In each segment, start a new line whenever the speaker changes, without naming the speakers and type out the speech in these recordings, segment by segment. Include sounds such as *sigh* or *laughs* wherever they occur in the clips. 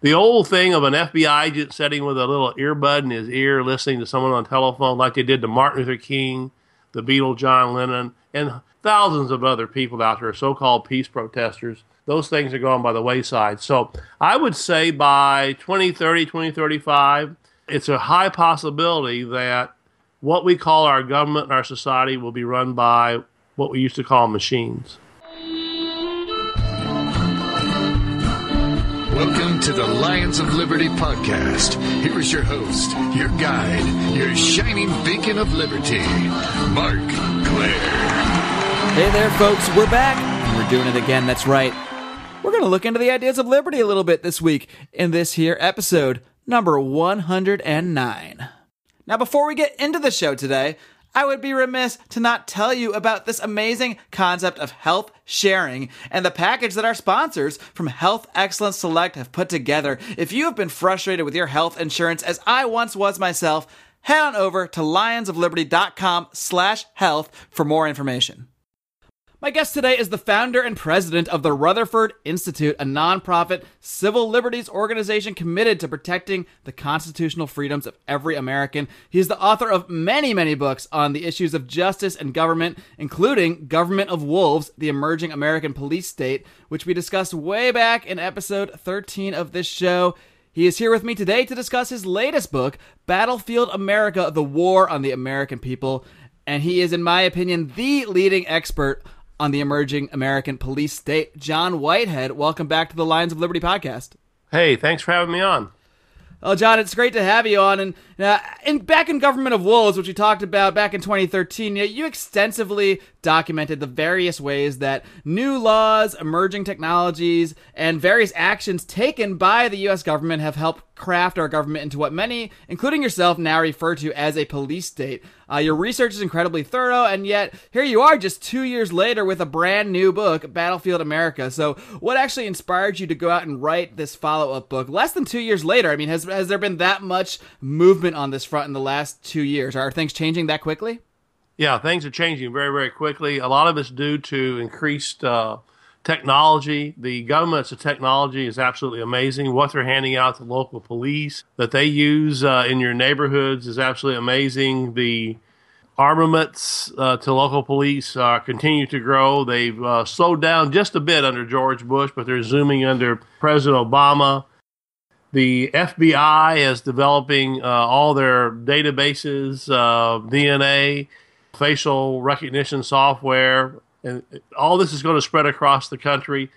the old thing of an FBI agent sitting with a little earbud in his ear listening to someone on telephone, like they did to Martin Luther King, the Beatle John Lennon, and thousands of other people out there, so called peace protesters. Those things are going by the wayside. So I would say by 2030, 2035, it's a high possibility that what we call our government and our society will be run by what we used to call machines.
Welcome to the Lions of Liberty podcast. Here is your host, your guide, your shining beacon of liberty, Marc Clair.
Hey there, folks. We're back, and we're doing it again. That's right. We're going to look into the ideas of liberty a little bit this week in this here episode, number 109. Now, before we get into the show today, I would be remiss to not tell you about this amazing concept of health sharing and the package that our sponsors from Health Excellence Select have put together. If you have been frustrated with your health insurance, as I once was myself, head on over to lionsofliberty.com slash health for more information. My guest today is the founder and president of the Rutherford Institute, a nonprofit civil liberties organization committed to protecting the constitutional freedoms of every American. He is the author of many, many books on the issues of justice and government, including Government of Wolves, the Emerging American Police State, which we discussed way back in episode 13 of this show. He is here with me today to discuss his latest book, Battlefield America The War on the American People. And he is, in my opinion, the leading expert on the emerging American police state. John Whitehead, welcome back to the Lions of Liberty podcast.
Hey, thanks for having me on.
Oh, John, it's great to have you on. And, uh, and back in Government of Wolves, which we talked about back in 2013, you extensively documented the various ways that new laws, emerging technologies, and various actions taken by the U.S. government have helped craft our government into what many, including yourself, now refer to as a police state. Uh, your research is incredibly thorough, and yet here you are just two years later with a brand new book, Battlefield America. So, what actually inspired you to go out and write this follow up book less than two years later? I mean, has, has there been that much movement on this front in the last two years? Are things changing that quickly?
Yeah, things are changing very, very quickly. A lot of it's due to increased. Uh, technology. The government's technology is absolutely amazing. What they're handing out to local police that they use uh, in your neighborhoods is absolutely amazing. The armaments uh, to local police uh, continue to grow. They've uh, slowed down just a bit under George Bush, but they're zooming under President Obama. The FBI is developing uh, all their databases, uh, DNA, facial recognition software, and all this is going to spread across the country.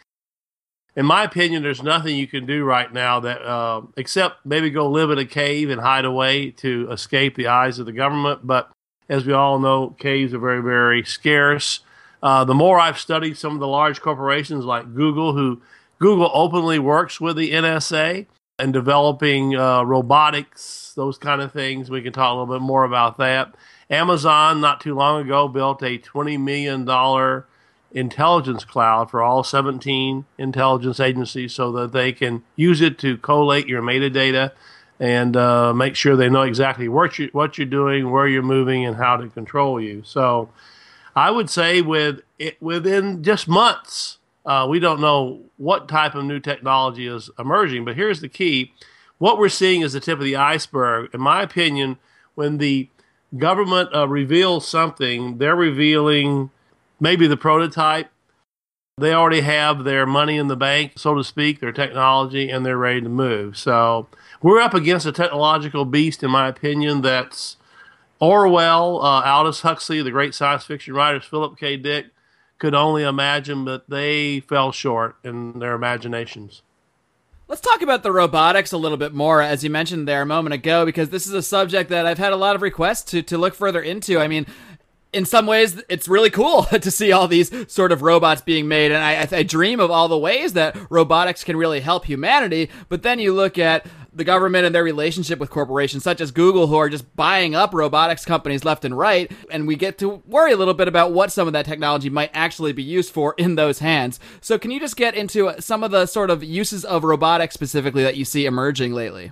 In my opinion, there's nothing you can do right now that uh, except maybe go live in a cave and hide away to escape the eyes of the government. But as we all know, caves are very, very scarce. Uh, the more I've studied some of the large corporations like Google, who Google openly works with the NSA and developing uh, robotics, those kind of things. We can talk a little bit more about that. Amazon, not too long ago, built a $20 million intelligence cloud for all 17 intelligence agencies so that they can use it to collate your metadata and uh, make sure they know exactly what, you, what you're doing, where you're moving, and how to control you. So I would say with it, within just months, uh, we don't know what type of new technology is emerging. But here's the key what we're seeing is the tip of the iceberg. In my opinion, when the government uh, reveals something, they're revealing maybe the prototype. They already have their money in the bank, so to speak, their technology, and they're ready to move. So we're up against a technological beast, in my opinion, that's Orwell, uh, Aldous Huxley, the great science fiction writers, Philip K. Dick, could only imagine, but they fell short in their imaginations.
Let's talk about the robotics a little bit more, as you mentioned there a moment ago, because this is a subject that I've had a lot of requests to, to look further into. I mean, in some ways, it's really cool *laughs* to see all these sort of robots being made. And I, I, dream of all the ways that robotics can really help humanity. But then you look at the government and their relationship with corporations such as Google, who are just buying up robotics companies left and right. And we get to worry a little bit about what some of that technology might actually be used for in those hands. So, can you just get into some of the sort of uses of robotics specifically that you see emerging lately?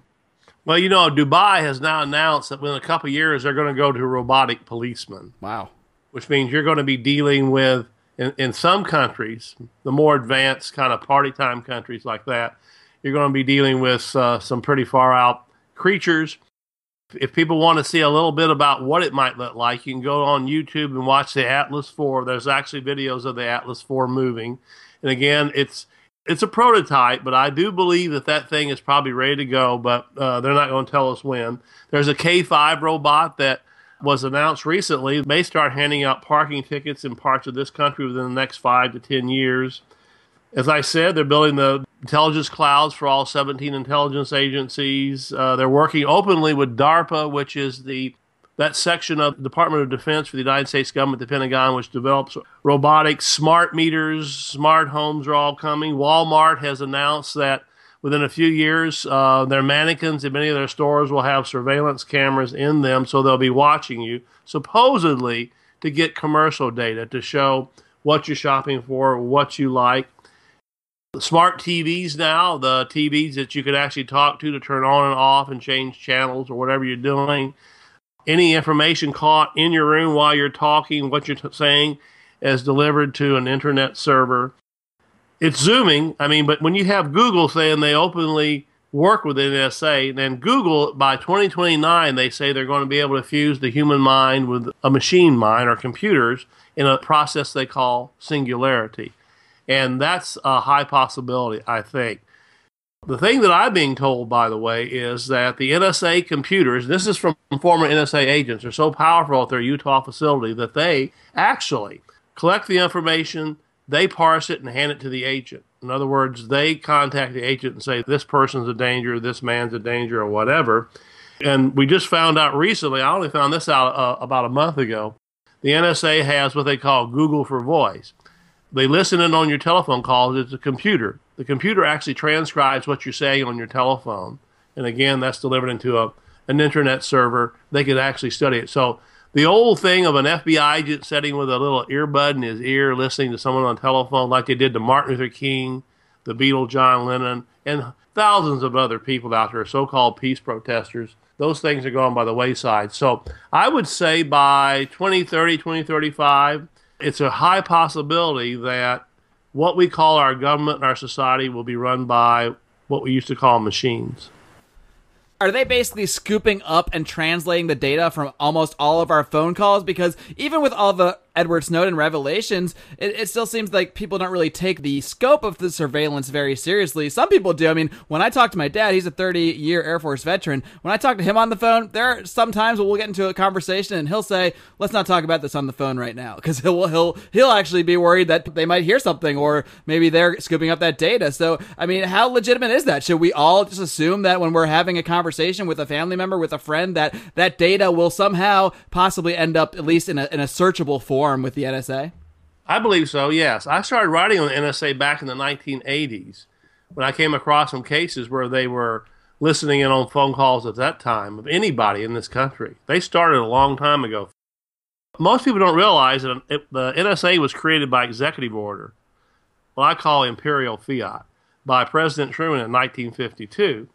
Well, you know, Dubai has now announced that within a couple years they're going to go to robotic policemen.
Wow.
Which means you're going to be dealing with, in, in some countries, the more advanced kind of party time countries like that, you're going to be dealing with uh, some pretty far out creatures. If people want to see a little bit about what it might look like, you can go on YouTube and watch the Atlas 4. There's actually videos of the Atlas 4 moving. And again, it's it's a prototype, but I do believe that that thing is probably ready to go, but uh, they're not going to tell us when. There's a K5 robot that was announced recently may start handing out parking tickets in parts of this country within the next five to 10 years. As I said, they're building the intelligence clouds for all 17 intelligence agencies. Uh, they're working openly with DARPA, which is the that section of the Department of Defense for the United States government, the Pentagon, which develops robotics, smart meters, smart homes are all coming. Walmart has announced that within a few years, uh, their mannequins in many of their stores will have surveillance cameras in them, so they'll be watching you, supposedly to get commercial data to show what you're shopping for, what you like. Smart TVs now, the TVs that you could actually talk to to turn on and off and change channels or whatever you're doing. Any information caught in your room while you're talking, what you're t- saying, is delivered to an internet server it's zooming. I mean, but when you have Google saying they openly work with NSA, then Google by 2029 they say they're going to be able to fuse the human mind with a machine mind or computers in a process they call singularity, and that's a high possibility, I think. The thing that I'm being told, by the way, is that the NSA computers, this is from former NSA agents, are so powerful at their Utah facility that they actually collect the information they parse it and hand it to the agent. In other words, they contact the agent and say, this person's a danger, this man's a danger, or whatever. And we just found out recently, I only found this out uh, about a month ago. The NSA has what they call Google for Voice. They listen in on your telephone calls. It's a computer. The computer actually transcribes what you're saying on your telephone. And again, that's delivered into a, an internet server. They could actually study it. So the old thing of an FBI agent sitting with a little earbud in his ear listening to someone on telephone, like they did to Martin Luther King, the Beatle John Lennon, and thousands of other people out there, so called peace protesters. Those things are going by the wayside. So I would say by 2030, 2035, it's a high possibility that what we call our government and our society will be run by what we used to call machines
are they basically scooping up and translating the data from almost all of our phone calls? Because even with all the Edward Snowden revelations, it, it, still seems like people don't really take the scope of the surveillance very seriously. Some people do. I mean, when I talk to my dad, he's a 30 year Air Force veteran. When I talk to him on the phone, there are some times we'll get into a conversation and he'll say, "Let's not talk about this on the phone right now," because he'll he'll he'll actually be worried that they might hear something or maybe they're scooping up that data. So, I mean, how legitimate is that? Should we all just assume that when we're having a conversation with a family member, with a friend, that that data will somehow possibly end up at least in a in a searchable form? With the NSA?
I believe so, yes. I started writing on the NSA back in the 1980s when I came across some cases where they were listening in on phone calls at that time of anybody in this country. They started a long time ago. Most people don't realize that the NSA was created by executive order, what I call imperial fiat, by President Truman in 1952.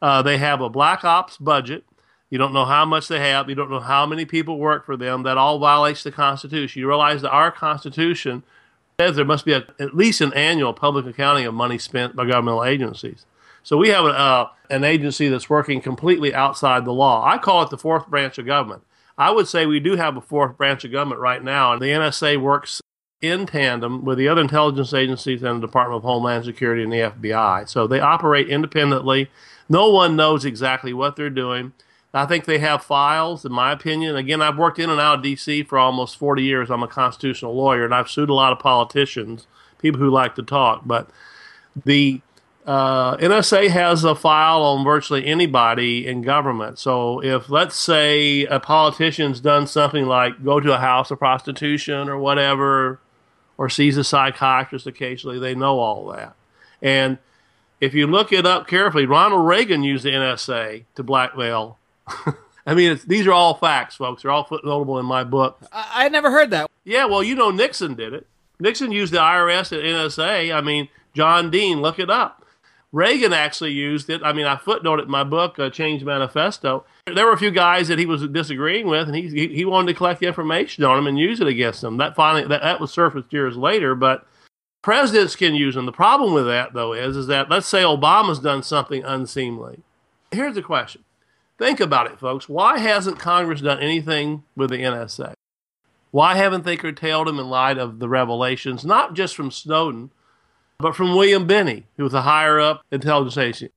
Uh, they have a black ops budget you don't know how much they have. You don't know how many people work for them. That all violates the Constitution. You realize that our Constitution says there must be a, at least an annual public accounting of money spent by governmental agencies. So we have a, uh, an agency that's working completely outside the law. I call it the fourth branch of government. I would say we do have a fourth branch of government right now, and the NSA works in tandem with the other intelligence agencies and the Department of Homeland Security and the FBI. So they operate independently. No one knows exactly what they're doing. I think they have files, in my opinion. Again, I've worked in and out of D.C. for almost 40 years. I'm a constitutional lawyer, and I've sued a lot of politicians, people who like to talk. But the uh, NSA has a file on virtually anybody in government. So if, let's say, a politician's done something like go to a house of prostitution or whatever, or sees a psychiatrist occasionally, they know all that. And if you look it up carefully, Ronald Reagan used the NSA to blackmail I mean, these are all facts, folks. They're all footnotable in my book.
I, I never heard that.
Yeah, well, you know, Nixon did it. Nixon used the IRS and NSA. I mean, John Dean, look it up. Reagan actually used it. I mean, I footnoted in my book, uh, Change Manifesto. There were a few guys that he was disagreeing with, and he, he, he wanted to collect the information on them and use it against them. That finally that, that was surfaced years later, but Presidents can use them. The problem with that, though, is, is that let's say Obama's done something unseemly. Here's the question. Think about it, folks. Why hasn't Congress done anything with the NSA? Why haven't they curtailed them in light of the revelations, not just from Snowden, but from William Binney, who was a higher up intelligence agency?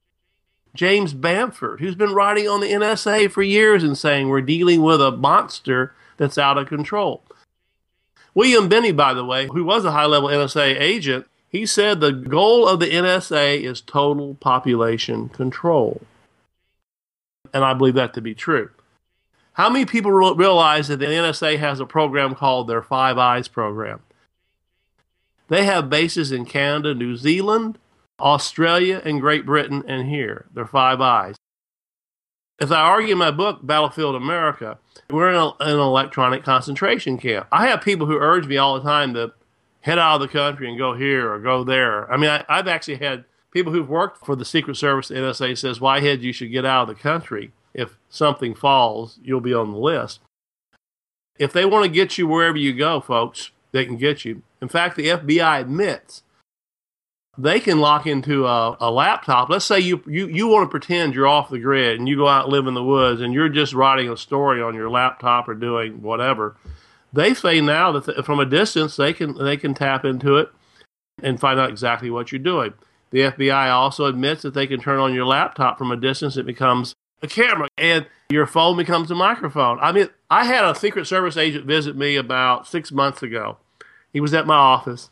James Bamford, who's been writing on the NSA for years and saying we're dealing with a monster that's out of control. William Binney, by the way, who was a high level NSA agent, he said the goal of the NSA is total population control. And I believe that to be true. How many people realize that the NSA has a program called their Five Eyes program? They have bases in Canada, New Zealand, Australia, and Great Britain, and here. They're Five Eyes. As I argue in my book, Battlefield America, we're in a, an electronic concentration camp. I have people who urge me all the time to head out of the country and go here or go there. I mean, I, have actually had people who've worked for the Secret Service, the NSA says, Whitehead, you should get out of the country. If something falls, you'll be on the list. If they want to get you wherever you go, folks, they can get you. In fact, the FBI admits they can lock into a, a, laptop. Let's say you, you, you want to pretend you're off the grid and you go out and live in the woods and you're just writing a story on your laptop or doing whatever. They say now that from a distance they can they can tap into it and find out exactly what you're doing. The FBI also admits that they can turn on your laptop from a distance. It becomes a camera and your phone becomes a microphone. I mean, I had a Secret Service agent visit me about six months ago. He was at my office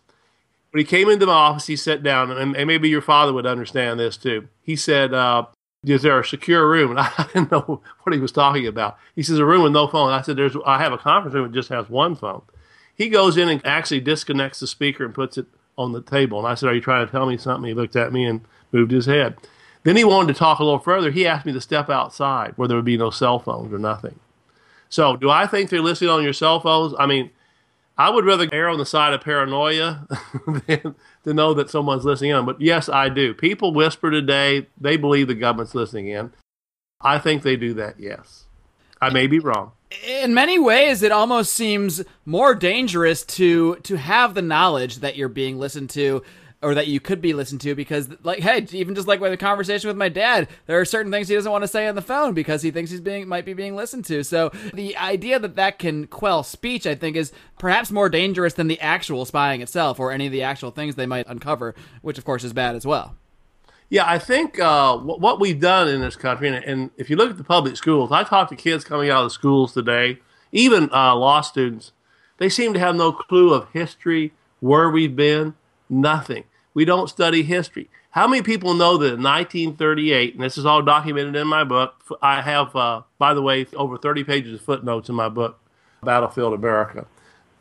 when he came into my office, he sat down, and, and maybe your father would understand this too. He said, uh, "Is there a secure room?" And *laughs* I didn't know what he was talking about. He says, "A room with no phone." I said, "There's. I have a conference room that just has one phone." He goes in and actually disconnects the speaker and puts it on the table. And I said, "Are you trying to tell me something?" He looked at me and moved his head. Then he wanted to talk a little further. He asked me to step outside where there would be no cell phones or nothing. So, do I think they're listening on your cell phones? I mean, I would rather err on the side of paranoia *laughs* than to know that someone's listening in. But yes, I do. People whisper today, they believe the government's listening in. I think they do that, yes. I may be wrong.
In many ways, it almost seems more dangerous to to have the knowledge that you're being listened to or that you could be listened to because like hey even just like with a conversation with my dad there are certain things he doesn't want to say on the phone because he thinks he's being might be being listened to so the idea that that can quell speech i think is perhaps more dangerous than the actual spying itself or any of the actual things they might uncover which of course is bad as well
yeah, I think uh, what we've done in this country, and, and, if you look at the public schools, I talk to kids coming out of the schools today, even uh, law students, they seem to have no clue of history, where we've been, nothing we don't study history. How many people know that in 1938, and this is all documented in my book, I have, uh, by the way, over 30 pages of footnotes in my book, Battlefield America.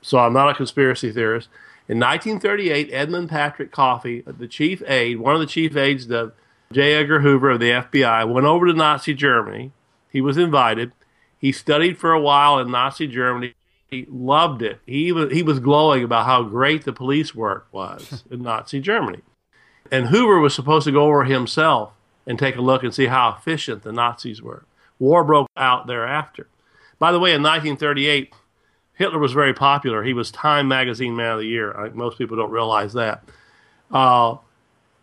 So I'm not a conspiracy theorist. In 1938, Edmund Patrick Coffey, the chief aide, one of the chief aides of J. Edgar Hoover of the FBI, went over to Nazi Germany. He was invited. He studied for a while in Nazi Germany. He loved it. He was, he was glowing about how great the police work was *laughs* in Nazi Germany. And Hoover was supposed to go over himself and take a look and see how efficient the Nazis were. War broke out thereafter. By the way, in 1938, Hitler was very popular. He was Time Magazine Man of the Year. I, most people don't realize that. Uh,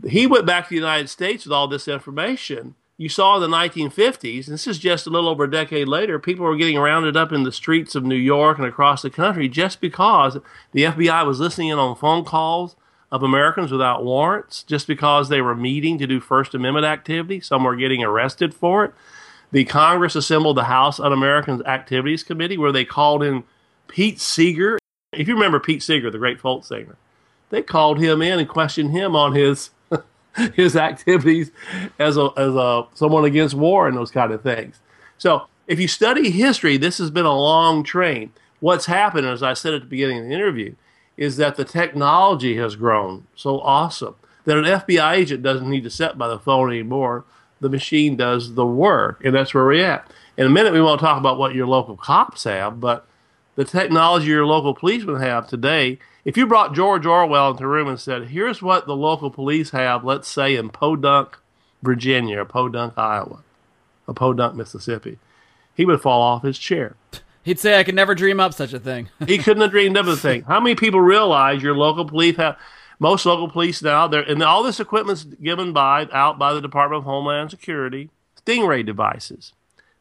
he went back to the United States with all this information you saw in the 1950s, this is just a little over a decade later, people were getting rounded up in the streets of New York and across the country just because the FBI was listening in on phone calls of Americans without warrants, just because they were meeting to do First Amendment activity. Some were getting arrested for it. The Congress assembled the House Un American Activities Committee where they called in Pete Seeger. If you remember Pete Seeger, the great folk singer, they called him in and questioned him on his *laughs* his activities as a as a someone against war and those kind of things. So if you study history, this has been a long train. What's happened, as I said at the beginning of the interview, is that the technology has grown so awesome that an FBI agent doesn't need to sit by the phone anymore. The machine does the work, and that's where we're at. In a minute, we want to talk about what your local cops have, but the technology your local policemen have today if you brought George Orwell into a room and said, here's what the local police have, let's say in Podunk, Virginia, or Podunk, Iowa, or Podunk, Mississippi, he would fall off his chair.
He'd say, I could never dream up such a thing. *laughs*
he couldn't have dreamed up a thing. How many people realize your local police have? Most local police now, they're, and all this equipment's given by out by the Department of Homeland Security. Stingray devices.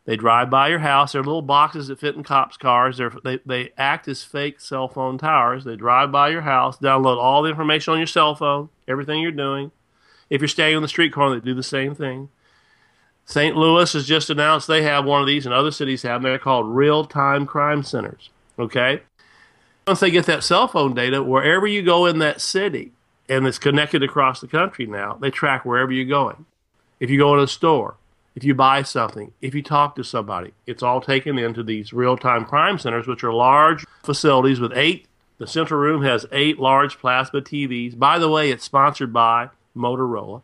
They drive by your house. They're little boxes that fit in cops' cars. They're, they they act as fake cell phone towers. They drive by your house, download all the information on your cell phone, everything you're doing. If you're staying on the street corner, they do the same thing. St. Louis has just announced they have one of these, and other cities have them. They're called real time crime centers. Okay? Once they get that cell phone data, wherever you go in that city, and it's connected across the country now, they track wherever you're going. If you go in a store, if you buy something, if you talk to somebody, it's all taken into these real time crime centers, which are large facilities with eight. The central room has eight large plasma TVs. By the way, it's sponsored by Motorola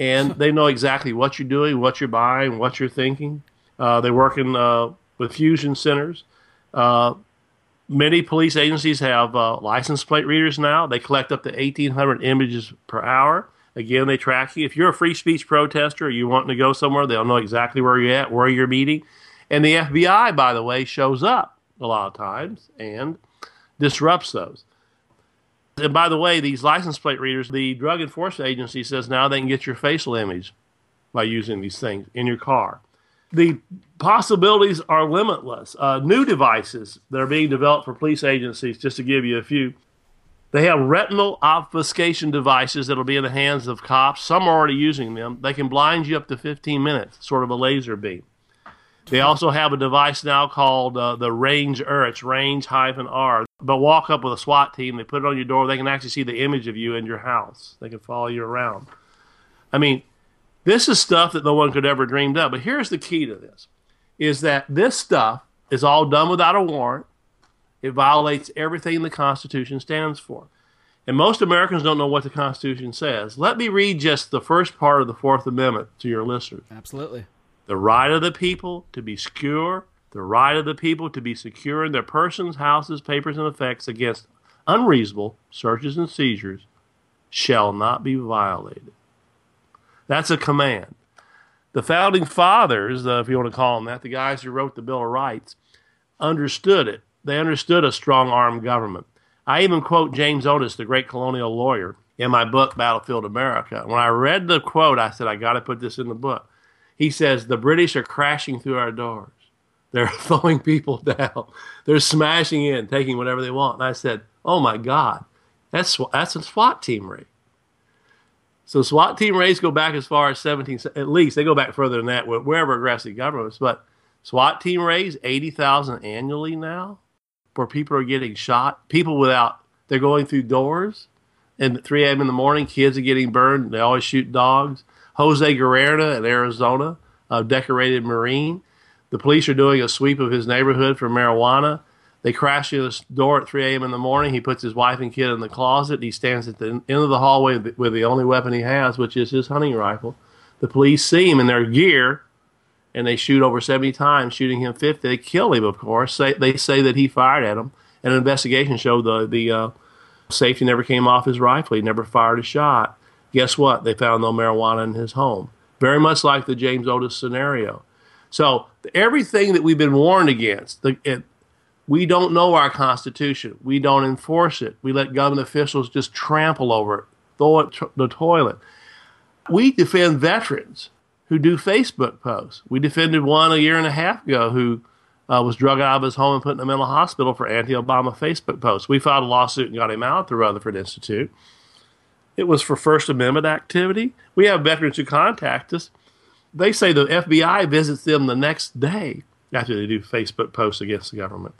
and *laughs* they know exactly what you're doing, what you're buying, what you're thinking. Uh, they work in uh, with fusion centers. Uh, many police agencies have uh, license plate readers now. They collect up to 1,800 images per hour. Again, they track you. If you're a free speech protester or you want to go somewhere, they'll know exactly where you're at, where you're meeting. And the FBI, by the way, shows up a lot of times and disrupts those. And by the way, these license plate readers, the Drug Enforcement Agency says now they can get your facial image by using these things in your car. The possibilities are limitless. Uh, new devices that are being developed for police agencies, just to give you a few, they have retinal obfuscation devices that'll be in the hands of cops. Some are already using them. They can blind you up to 15 minutes, sort of a laser beam. They also have a device now called uh, the Range R. It's Range hyphen R. But walk up with a SWAT team, they put it on your door, they can actually see the image of you in your house. They can follow you around. I mean, this is stuff that no one could ever dreamed of. But here's the key to this is that this stuff is all done without a warrant. It violates everything the Constitution stands for. And most Americans don't know what the Constitution says. Let me read just the first part of the Fourth Amendment to your listeners.
Absolutely
the right of the people to be secure, the right of the people to be secure in their persons, houses, papers, and effects against unreasonable searches and seizures shall not be violated. That's a command. The founding fathers, uh, if you want to call them that, the guys who wrote the Bill of Rights, understood it. They understood a strong armed government. I even quote James Otis, the great colonial lawyer, in my book, Battlefield America. When I read the quote, I said, I got to put this in the book he says the British are crashing through our doors. They're *laughs* throwing people down. They're smashing in, taking whatever they want. And I said, "Oh my God, that's that's a SWAT team raid." So SWAT team raids go back as far as 17. At least they go back further than that, wherever aggressive governments. But SWAT team raids 80,000 annually now, where people are getting shot. People without they're going through doors, and at 3 a.m. in the morning, kids are getting burned. They always shoot dogs. Jose Guerena in Arizona, a decorated Marine. The police are doing a sweep of his neighborhood for marijuana. They crash his door at 3 a.m. in the morning. He puts his wife and kid in the closet. He stands at the end of the hallway with the only weapon he has, which is his hunting rifle. The police see him in their gear, and they shoot over 70 times, shooting him 50. They kill him, of course. They say that he fired at them. And an investigation showed the, the uh, safety never came off his rifle. He never fired a shot. Guess what? They found no marijuana in his home. Very much like the James Otis scenario. So everything that we've been warned against, the, it, we don't know our Constitution. We don't enforce it. We let government officials just trample over it, throw it to the toilet. We defend veterans who do Facebook posts. We defended one a year and a half ago who uh, was drug out of his home and put in a mental hospital for anti-Obama Facebook posts. We filed a lawsuit and got him out through Rutherford Institute. It was for First Amendment activity. We have veterans who contact us. They say the FBI visits them the next day after they do Facebook posts against the government,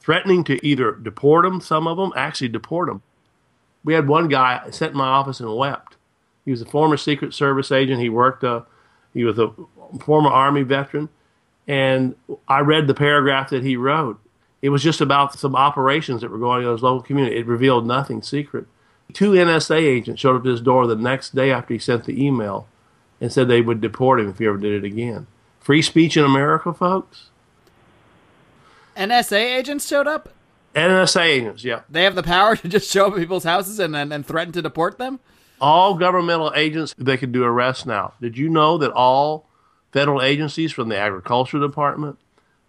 threatening to either deport them, some of them actually deport them. We had one guy sat in my office and wept. He was a former Secret Service agent. He worked, uh, he was a former Army veteran. And I read the paragraph that he wrote. It was just about some operations that were going on in his local community. It revealed nothing secret. Two NSA agents showed up at his door the next day after he sent the email and said they would deport him if he ever did it again. Free speech in America, folks.
NSA agents showed up?
NSA agents, yeah.
They have the power *laughs* to just show up at people's houses and, and, and threaten to deport them?
All governmental agents, they can do arrests now. Did you know that all federal agencies from the Agriculture Department,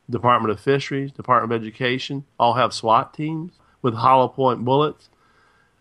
Department of Fisheries, Department of Education, all have SWAT teams with hollow point bullets?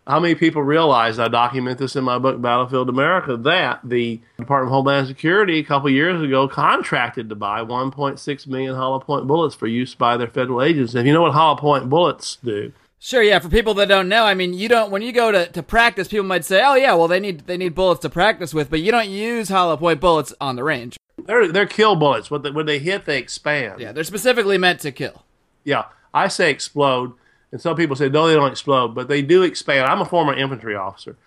How many people realize, I document this in my book, Battlefield America, that the Department of Homeland Security a couple years ago contracted to buy 1.6 million hollow point bullets for use by their federal agents. And you know what hollow point bullets do?
Sure, yeah. For people that don't know, I mean, you don't when you go to, to practice, people might say, "Oh, yeah, well, they need they need bullets to practice with," but you don't use hollow point bullets on the range.
They're they're kill bullets. When they, when they hit, they expand.
Yeah, they're specifically meant to kill.
Yeah, I say explode, and some people say no, they don't explode, but they do expand. I'm a former infantry officer.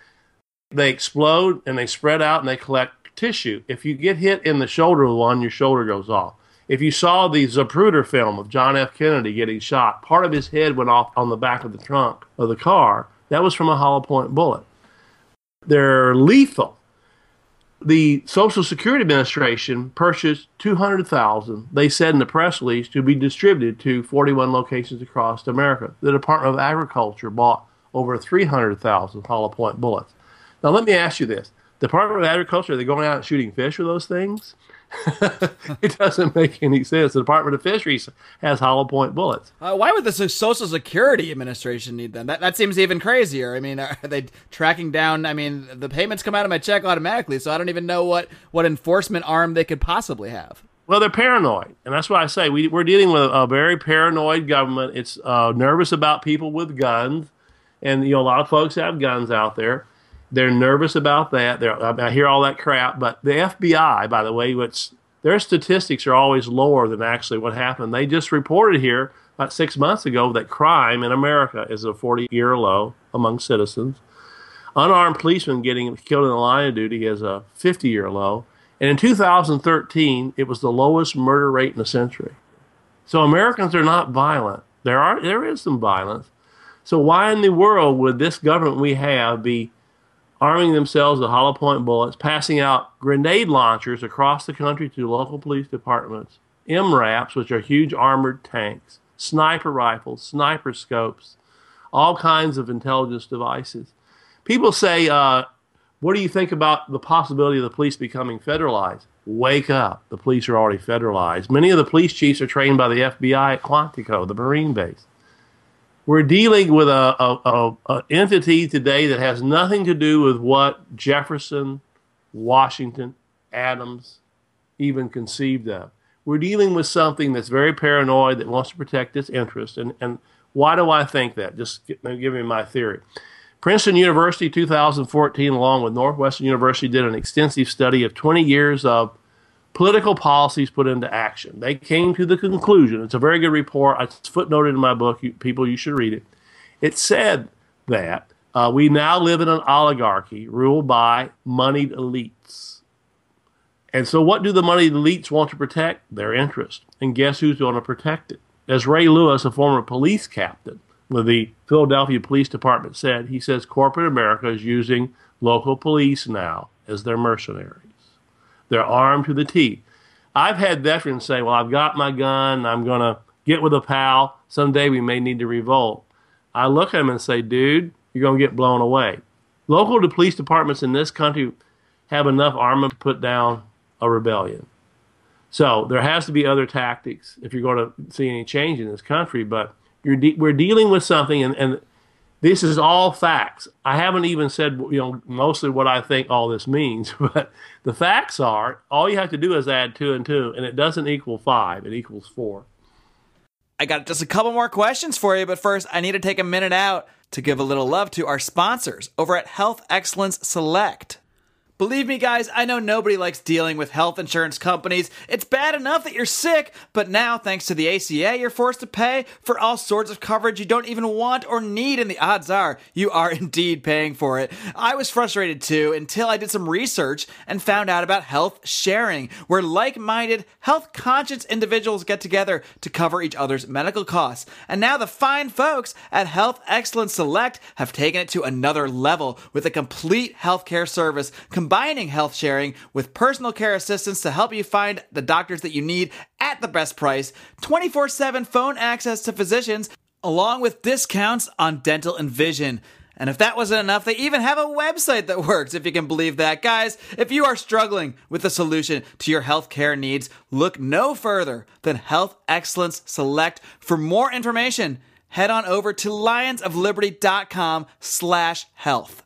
They explode and they spread out and they collect tissue. If you get hit in the shoulder with one, your shoulder goes off. If you saw the Zapruder film of John F. Kennedy getting shot, part of his head went off on the back of the trunk of the car. That was from a hollow point bullet. They're lethal. The Social Security Administration purchased 200,000, they said in the press release, to be distributed to 41 locations across America. The Department of Agriculture bought over 300,000 hollow point bullets. Now, let me ask you this Department of Agriculture, are they going out and shooting fish with those things? *laughs* it doesn't make any sense. The Department of Fisheries has hollow point bullets.
Uh, why would the Social Security Administration need them? That that seems even crazier. I mean, *laughs* are they tracking down? I mean, the payments come out of my check automatically, so I don't even know what what enforcement arm they could possibly have.
Well, they're paranoid, and that's why I say we, we're dealing with a very paranoid government. It's uh, nervous about people with guns, and you know a lot of folks have guns out there. They're nervous about that. They're, I hear all that crap, but the FBI, by the way, which their statistics are always lower than actually what happened. They just reported here about six months ago that crime in America is a 40 year low among citizens. Unarmed policemen getting killed in the line of duty is a 50 year low. And in 2013, it was the lowest murder rate in a century. So Americans are not violent. There are there is some violence. So why in the world would this government we have be arming themselves with hollow point bullets, passing out grenade launchers across the country to local police departments, MRAPs, which are huge armored tanks, sniper rifles, sniper scopes, all kinds of intelligence devices. People say, uh, what do you think about the possibility of the police becoming federalized? Wake up. The police are already federalized. Many of the police chiefs are trained by the FBI at Quantico, the Marine base. We're dealing with a, a, a, a, entity today that has nothing to do with what Jefferson, Washington, Adams even conceived of. We're dealing with something that's very paranoid that wants to protect its interest. And, and why do I think that? Just give me my theory. Princeton University, 2014, along with Northwestern University, did an extensive study of 20 years of political policies put into action. They came to the conclusion, it's a very good report, it's footnoted in my book, you, people, you should read it. It said that uh, we now live in an oligarchy ruled by moneyed elites. And so, what do the moneyed elites want to protect? Their interest. And guess who's going to protect it? As Ray Lewis, a former police captain with the Philadelphia Police Department, said, he says corporate America is using local police now as their mercenaries. They're armed to the teeth. I've had veterans say, Well, I've got my gun. I'm going to get with a pal. Someday we may need to revolt. I look at them and say, Dude, you're going to get blown away. Local police departments in this country have enough armament to put down a rebellion. So there has to be other tactics if you're going to see any change in this country. But de- we're dealing with something, and, and this is all facts. I haven't even said, you know, mostly what I think all this means, *laughs* but the facts are all you have to do is add two and two, and it doesn't equal five, it equals four.
I got just a couple more questions for you, but first, I need to take a minute out to give a little love to our sponsors over at Health Excellence Select. Believe me, guys, I know nobody likes dealing with health insurance companies. It's bad enough that you're sick, but now, thanks to the ACA, you're forced to pay for all sorts of coverage you don't even want or need, and the odds are you are *laughs* indeed paying for it. I was frustrated too until I did some research and found out about health sharing, where like minded, health conscious individuals get together to cover each other's medical costs. And now the fine folks at Health Excellence Select have taken it to another level with a complete healthcare service combining health sharing with personal care assistance to help you find the doctors that you need at the best price, 24 7 phone access to physicians, along with discounts on dental and vision. And if that wasn't enough, they even have a website that *laughs* works, if you can believe that. Guys, if you are struggling with a solution to your healthcare needs, look no further than Health Excellence Select. For more information, head on over to lionsofliberty.com slash health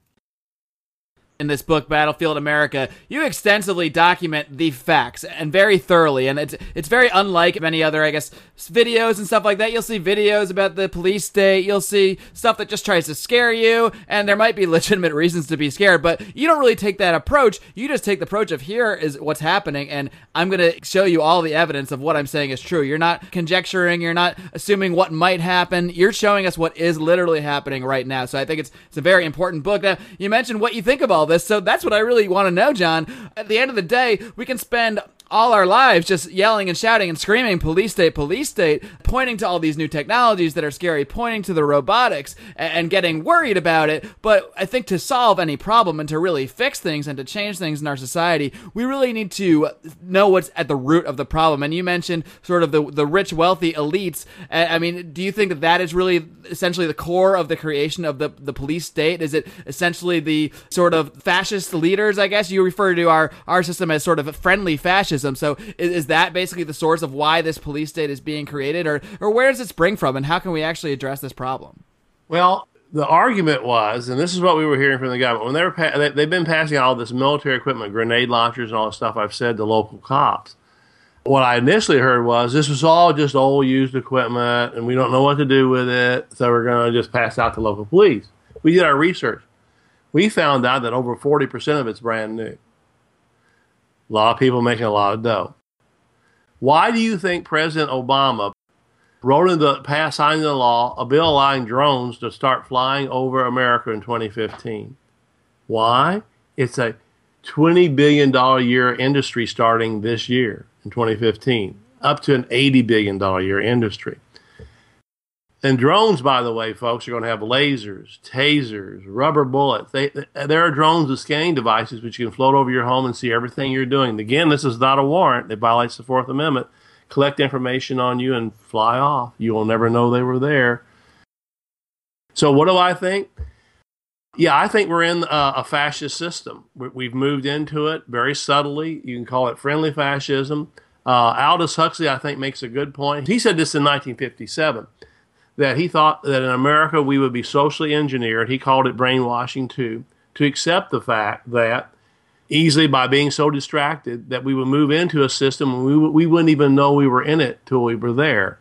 in this book battlefield america you extensively document the facts and very thoroughly and it's it's very unlike many other i guess videos and stuff like that. You'll see videos about the police state you'll see stuff that just tries to scare you and there might be *laughs* legitimate reasons to be scared but you don't really take that approach. You just take the approach of here is what's happening and i'm going to show you all the evidence of what i'm saying is true. You're not conjecturing you're not assuming what might happen. You're showing us what is literally happening right now. So i think it's it's a very important book. Now you mentioned what you think of all this. So that's what I really want to know, John. At the end of the day, we can spend all our lives just yelling and shouting and screaming police state police state pointing to all these new technologies that are scary pointing to the robotics and getting worried about it. But i think to solve any problem and to really fix things and to change things in our society we really need to know what's at the root of the problem. And you mentioned sort of the the rich wealthy elites. I mean do you think that that is really essentially the core of the creation of the the police state? Is it essentially the sort of fascist leaders i guess? You refer to our our system as sort of friendly fascism So is, is, that basically the source of why this police state is being created, or or where does it spring from, and how can we actually address this problem?
Well, the argument was, and this is what we were hearing from the government when they were pa- they, they've been passing all this military equipment, grenade launchers, and all the stuff I've said to local cops. What I initially heard was this was all just old used equipment, and we don't know what to do with it, so we're going to just pass out to local police. We did our research. We found out that over 40% of it's brand new. A lot of people making a lot of dough. Why do you think President Obama wrote in the signing the law a bill allowing drones to start flying over America in 2015? Why? It's a $20 billion a year industry starting this year in 2015, up to an $80 billion a year industry. And drones, by the way, folks, are going to have lasers, tasers, rubber bullets. They, there are drones with scanning devices which you can float over your home and see everything you're doing. Again, this is not a warrant. It violates the Fourth Amendment. Collect information on you and fly off. You will never know they were there. So, what do I think? Yeah, I think we're in a, a fascist system. We've moved into it very subtly. You can call it friendly fascism. Uh, Aldous Huxley, I think, makes a good point. He said this in 1957 that he thought that in America we would be socially engineered. He called it brainwashing too, to accept the fact that easily by being so distracted that we would move into a system and we, we wouldn't even know we were in it till we were there.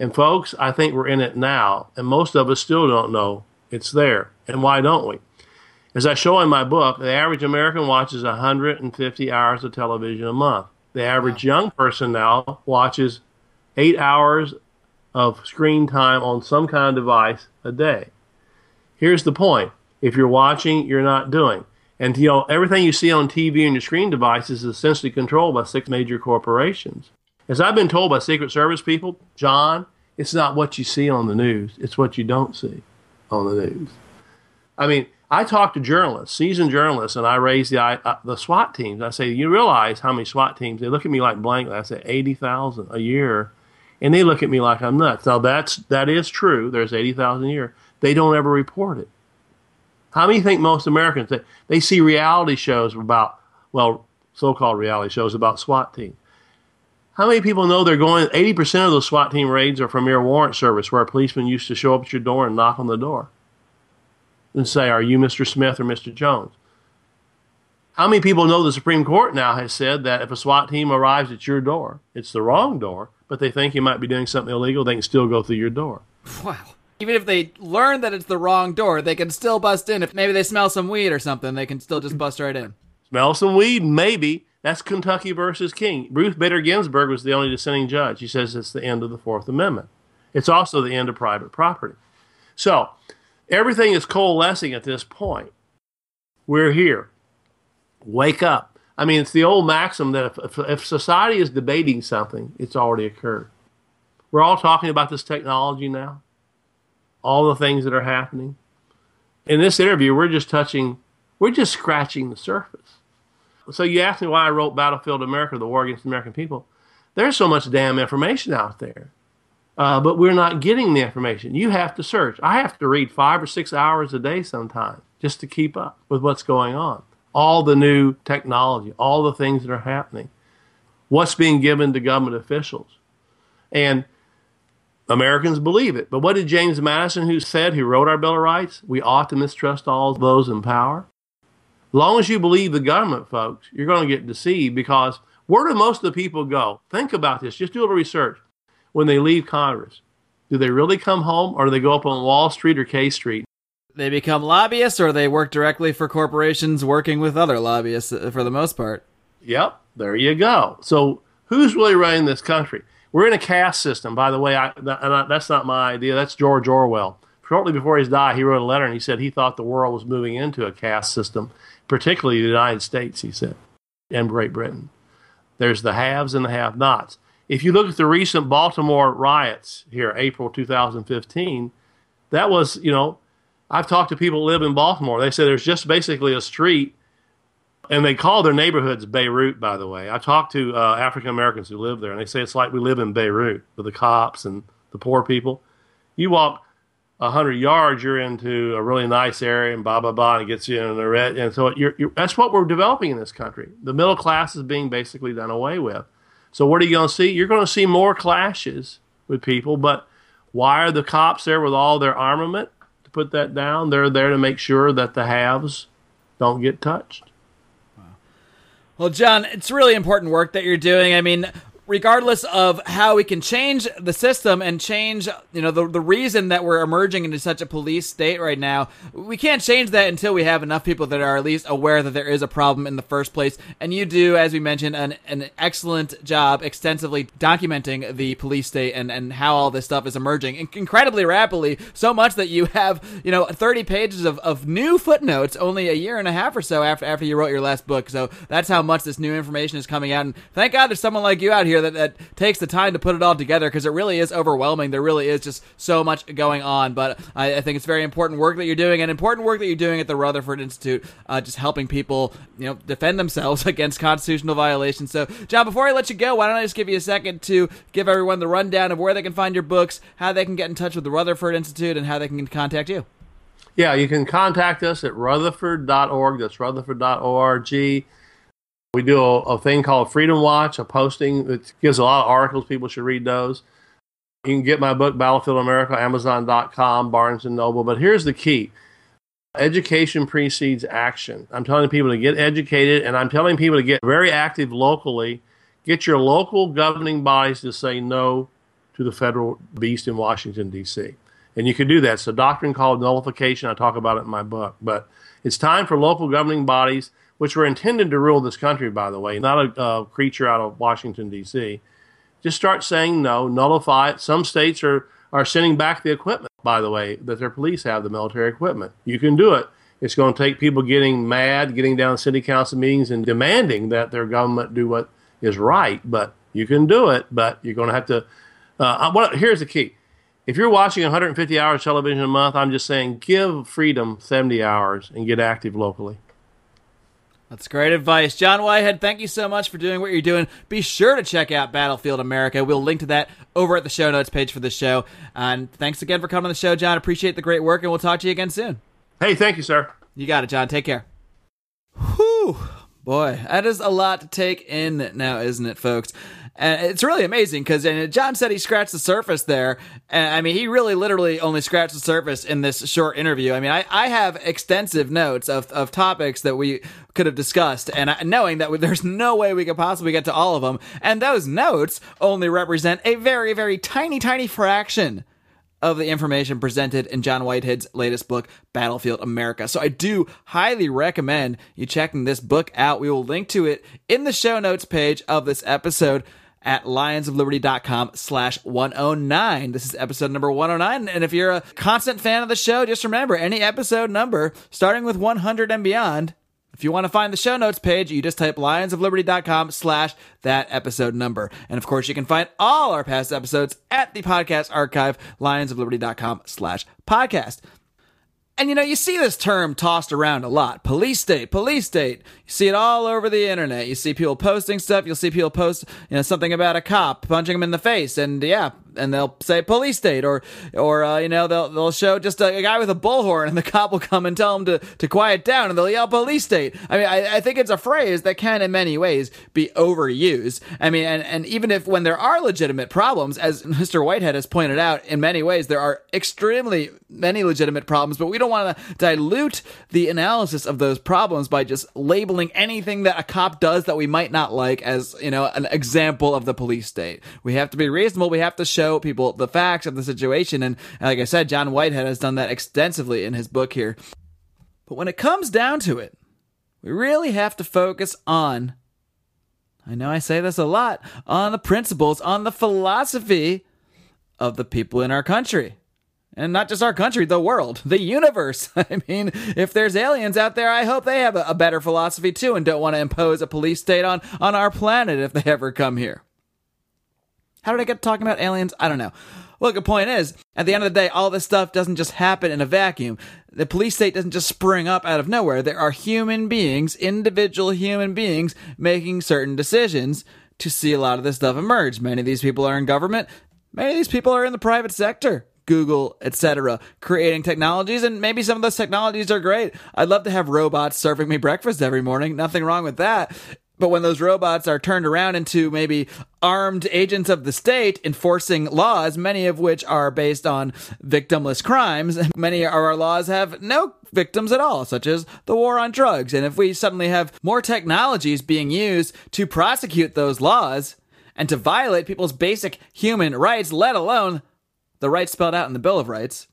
And folks, I think we're in it now, and most of us still don't know it's there. And why don't we? As I show in my book, the average American watches 150 hours of television a month. The average young person now watches eight hours of screen time on some kind of device a day. Here's the point. If you're watching, you're not doing. And you know, everything you see on TV and your screen devices is essentially controlled by six major corporations. As I've been told by Secret Service people, John, it's not what you see on the news, it's what you don't see on the news. I mean, I talk to journalists, seasoned journalists, and I raise the uh, the SWAT teams. I say, you realize how many SWAT teams? They look at me like blankly. I say, eighty thousand a year and they look at me like I'm nuts. Now that's that is true. There's eighty thousand a year. They don't ever report it. How many think most Americans they, they see reality shows about well so-called reality shows about SWAT teams? How many people know they're going? Eighty percent of those SWAT team raids are from mere warrant service, where a policeman used to show up at your door and knock on the door and say, "Are you Mr. Smith or Mr. Jones?" How many people know the Supreme Court now has said that if a SWAT team arrives at your door, it's the wrong door, but they think you might be doing something illegal, they can still go through your door.
Wow. Even if they learn that it's the wrong door, they can still bust in. If maybe they smell some weed or something, they can still just bust right in. *laughs*
Smell some weed? Maybe. That's Kentucky versus King. Ruth Bader Ginsburg was the only dissenting judge. She says it's the end of the Fourth Amendment. It's also the end of private property. So everything is coalescing at this point. We're here. Wake up. I mean, it's the old maxim that if, if, society is debating something, it's already occurred. We're all talking about this technology now, all the things that are happening. In this interview, we're just touching, we're just scratching the surface. So you asked me why I wrote Battlefield America, the war against the American people. There's so much damn information out there, uh, but we're not getting the information. You have to search. I have to read five or six hours a day sometimes just to keep up with what's going on all the new technology, all the things that are happening, what's being given to government officials. And Americans believe it. But what did James Madison, who said, who wrote our Bill of Rights? We ought to mistrust all those in power. Long as you believe the government, folks, you're going to get deceived because where do most of the people go? Think about this. Just do a little research. When they leave Congress, do they really come home or do they go up on Wall Street or K Street?
They become lobbyists or they work directly for corporations working with other lobbyists uh, for the most part.
Yep, there you go. So who's really running this country? We're in a caste system, by the way. I, that's not my idea. That's George Orwell. Shortly before his die, he wrote a letter and he said he thought the world was moving into a caste system, particularly the United States, he said, and Great Britain. There's the haves and the have nots. If you look at the recent Baltimore riots here, April 2015, that was, you know, I've talked to people who live in Baltimore. They say there's just basically a street and they call their neighborhoods Beirut, by the way. I talked to uh, African Americans who live there, and they say it's like we live in Beirut with the cops and the poor people. You walk hundred yards, you're into a really nice area, and blah blah blah, and it gets you in the red. And so you're, you're, that's what we're developing in this country. The middle class is being basically done away with. So what are you going to see? You're going to see more clashes with people, but why are the cops there with all their armament put that down? They're there to make sure that the haves don't get touched.
Well, John, it's really important work that you're doing. I mean, regardless of how we can change the system and change, you know, the, the reason that we're emerging into such a police state right now, we can't change that until we have enough people that are at least aware that there is a problem in the first place. And you do, as we mentioned, an, an excellent job extensively documenting the police state and, and how all this stuff is emerging incredibly rapidly, so much that you have, you know, 30 pages of, of new footnotes only a year and a half or so after, after you wrote your last book. So that's how much this new information is coming out. And thank God there's someone like you out here that, that takes the time to put it all together because it really is overwhelming. There really is just so much going on. But I, I, think it's very important work that you're doing and important work that you're doing at the Rutherford Institute, uh, just helping people, you know, defend themselves *laughs* against constitutional violations. So, John, before I let you go, why don't I just give you a second to give everyone the rundown of where they can find your books, how they can get in touch with the Rutherford Institute, and how they can contact you?
Yeah, you can contact us at rutherford.org. That's rutherford.org. We do a, a, thing called Freedom Watch, a posting that gives a lot of articles. People should read those. You can get my book, Battlefield America, Amazon.com, Barnes and Noble. But here's the key education precedes action. I'm telling people to get educated, and I'm telling people to get very active locally. Get your local governing bodies to say no to the federal beast in Washington, D.C. And you can do that. It's a doctrine called nullification. I talk about it in my book. But it's time for local governing bodies which were intended to rule this country, by the way, not a, a creature out of Washington, D.C., just start saying no, nullify it. Some states are, are sending back the equipment, by the way, that their police have, the military equipment. You can do it. It's going to take people getting mad, getting down city council meetings and demanding that their government do what is right. But you can do it, but you're going to have to. Uh, what, here's the key. If you're watching 150 hours television a month, I'm just saying give freedom 70 hours and get active locally.
That's great advice. John Whitehead, thank you so much for doing what you're doing. Be sure to check out Battlefield America. We'll link to that over at the show notes page for the show. And thanks again for coming on the show, John. Appreciate the great work, and we'll talk to you again soon.
Hey, thank you, sir.
You got it, John. Take care. Whew. Boy, that is a lot to take in now, isn't it, folks? And it's really amazing because John said he scratched the surface there. And I mean, he really literally only scratched the surface in this short interview. I mean, I, I have extensive notes of, of topics that we could have discussed, and I, knowing that there's no way we could possibly get to all of them. And those notes only represent a very, very tiny, tiny fraction of the information presented in John Whitehead's latest book, Battlefield America. So I do highly recommend you checking this book out. We will link to it in the show notes page of this episode at lionsofliberty.com slash 109. This is episode number 109. And if you're a constant fan of the show, just remember any episode number starting with 100 and beyond. If you want to find the show notes page, you just type lionsofliberty.com slash that episode number. And of course, you can find all our past episodes at the podcast archive, lionsofliberty.com slash podcast. And you know, you see this term tossed around a lot. Police state, police state. You see it all over the internet. You see people posting stuff. You'll see people post, you know, something about a cop punching him in the face. And yeah, and they'll say police state, or or uh, you know they'll they'll show just a, a, guy with a bullhorn, and the *laughs* cop will come and tell him to to quiet down, and they'll yell police state. I mean, I, I think it's a phrase that can, in many ways, be overused. I mean, and and even if when there are legitimate problems, as *laughs* Mr. Whitehead has pointed out, in many ways there are extremely many legitimate problems, but we don't want to dilute the analysis of those problems by just labeling anything that a cop does that we might not like as you know an example of the police state. We have to be reasonable. We have to show people the facts of the situation. And like I said, John Whitehead has done that extensively in his book here. But when it comes down to it, we really have to focus on, I know I say this a lot, on the principles, on the philosophy of the people in our country. And not just our country, the world, the universe. *laughs* I mean, if there's aliens out there, I hope they have a, a better philosophy too and don't want to impose a police state on, on our planet if they ever come here. How did I get talking about aliens? I don't know. Look, the point is, at the end of the day, all this stuff doesn't just happen in a vacuum. The police state doesn't just spring up out of nowhere. There are human beings, individual human beings, making certain decisions to see a lot of this stuff emerge. Many of these people are in government. Many of these people are in the private sector. Google, etc., creating technologies, and maybe some of those technologies are great. I'd love to have robots serving me breakfast every morning. Nothing wrong with that. But when those robots are turned around into maybe armed agents of the state enforcing laws, many of which are based on victimless crimes, *laughs* many of our laws have no victims at all, such as the war on drugs. And if we suddenly have more technologies being used to prosecute those laws and to violate people's basic human rights, let alone the rights spelled out in the Bill of Rights,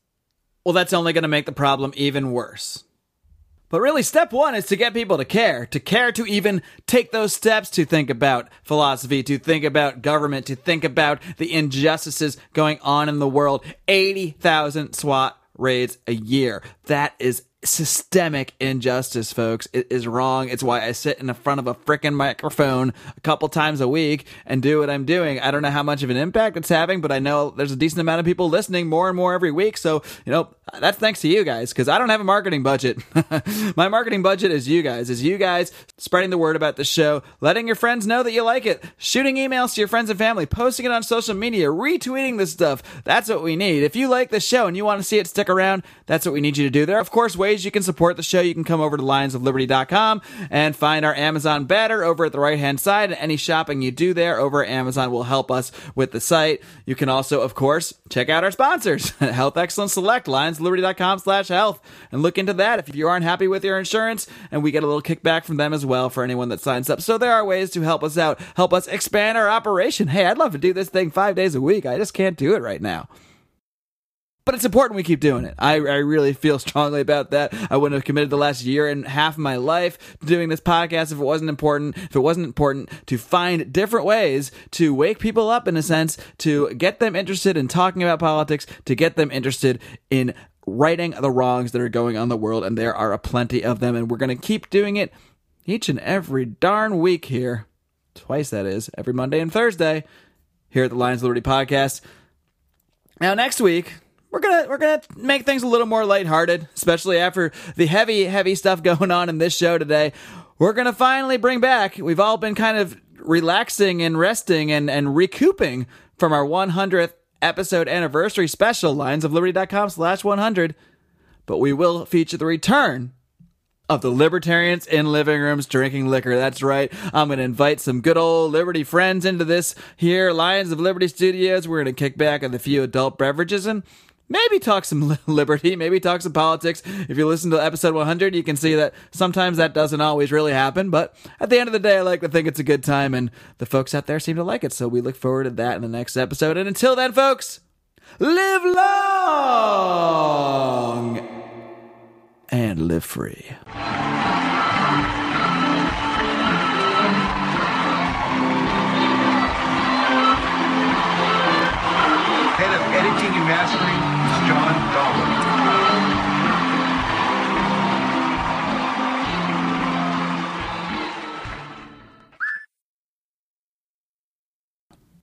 well, that's only going to make the problem even worse. But really, step one is to get people to care, to care to even take those steps to think about philosophy, to think about government, to think about the injustices going on in the world. 80,000 SWAT raids a year. That is systemic injustice, folks. It is wrong. It's why I sit in the front of a freaking microphone a couple times a week and do what I'm doing. I don't know how much of an impact it's having, but I know there's a decent amount of people listening more and more every week. So, you know, Uh, that's thanks to you guys because I don't have a marketing budget. *laughs* My marketing budget is you guys, is you guys spreading the word about the show, letting your friends know that you like it, shooting emails to your friends and family, posting it on social media, retweeting this stuff. That's what we need. If you like the show and you want to see it stick around, that's what we need you to do. There are, of course, ways you can support the show. You can come over to lionsofliberty.com and find our Amazon banner over at the right hand side. And any shopping you do there over at Amazon will help us with the site. You can also, of course, check out our sponsors, *laughs* Health Excellence Select, lionsofliberty.com slash health, and look into that if you aren't happy with your insurance. And we get a little kickback from them as well for anyone that signs up. So there are ways to help us out, help us expand our operation. Hey, I'd love to do this thing five days a week. I just can't do it right now but it's important we keep doing it. I, I really feel strongly about that. I wouldn't have committed the last year and half of my life to doing this podcast if it wasn't important. If it wasn't important to find different ways to wake people up in a sense, to get them interested in talking about politics, to get them interested in righting the wrongs that are going on the world. And there are a plenty of them. And we're going to keep doing it each and every darn week here. Twice, that is, every Monday and Thursday here at the Lions Liberty podcast. Now, next week, we're gonna we're gonna make things a little more lighthearted, especially after the heavy heavy stuff *laughs* going on in this show today. We're gonna finally bring back. We've all been kind of relaxing and resting and and recouping from our 100th episode anniversary special lionsofliberty.com slash 100 but we will feature the return of the libertarians in living rooms drinking liquor. That's right. I'm going to invite some good old Liberty friends into this here, Lions of Liberty Studios. We're going to kick back on a few adult beverages and maybe talk some *laughs* liberty, maybe talk some politics. If you listen to episode 100, you can see that sometimes that doesn't always really happen. But at the end of the day, I like to think it's a good time, and the folks out there seem to like it. So we look forward to that in the next episode. And until then, folks, live long and live free.
Head of editing and mastering